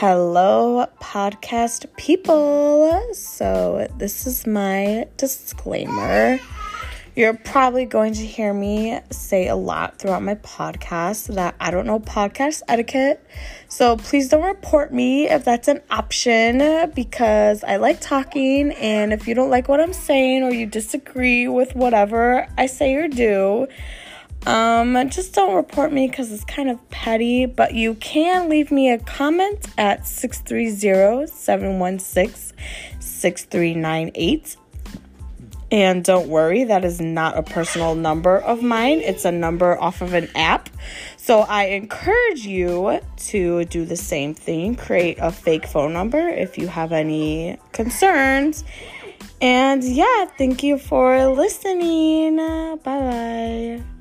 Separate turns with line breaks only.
Hello, podcast people. So, this is my disclaimer. You're probably going to hear me say a lot throughout my podcast that I don't know podcast etiquette. So, please don't report me if that's an option because I like talking. And if you don't like what I'm saying or you disagree with whatever I say or do, um, just don't report me because it's kind of petty, but you can leave me a comment at 630 716 6398. And don't worry, that is not a personal number of mine. It's a number off of an app. So I encourage you to do the same thing. Create a fake phone number if you have any concerns. And yeah, thank you for listening. Bye bye.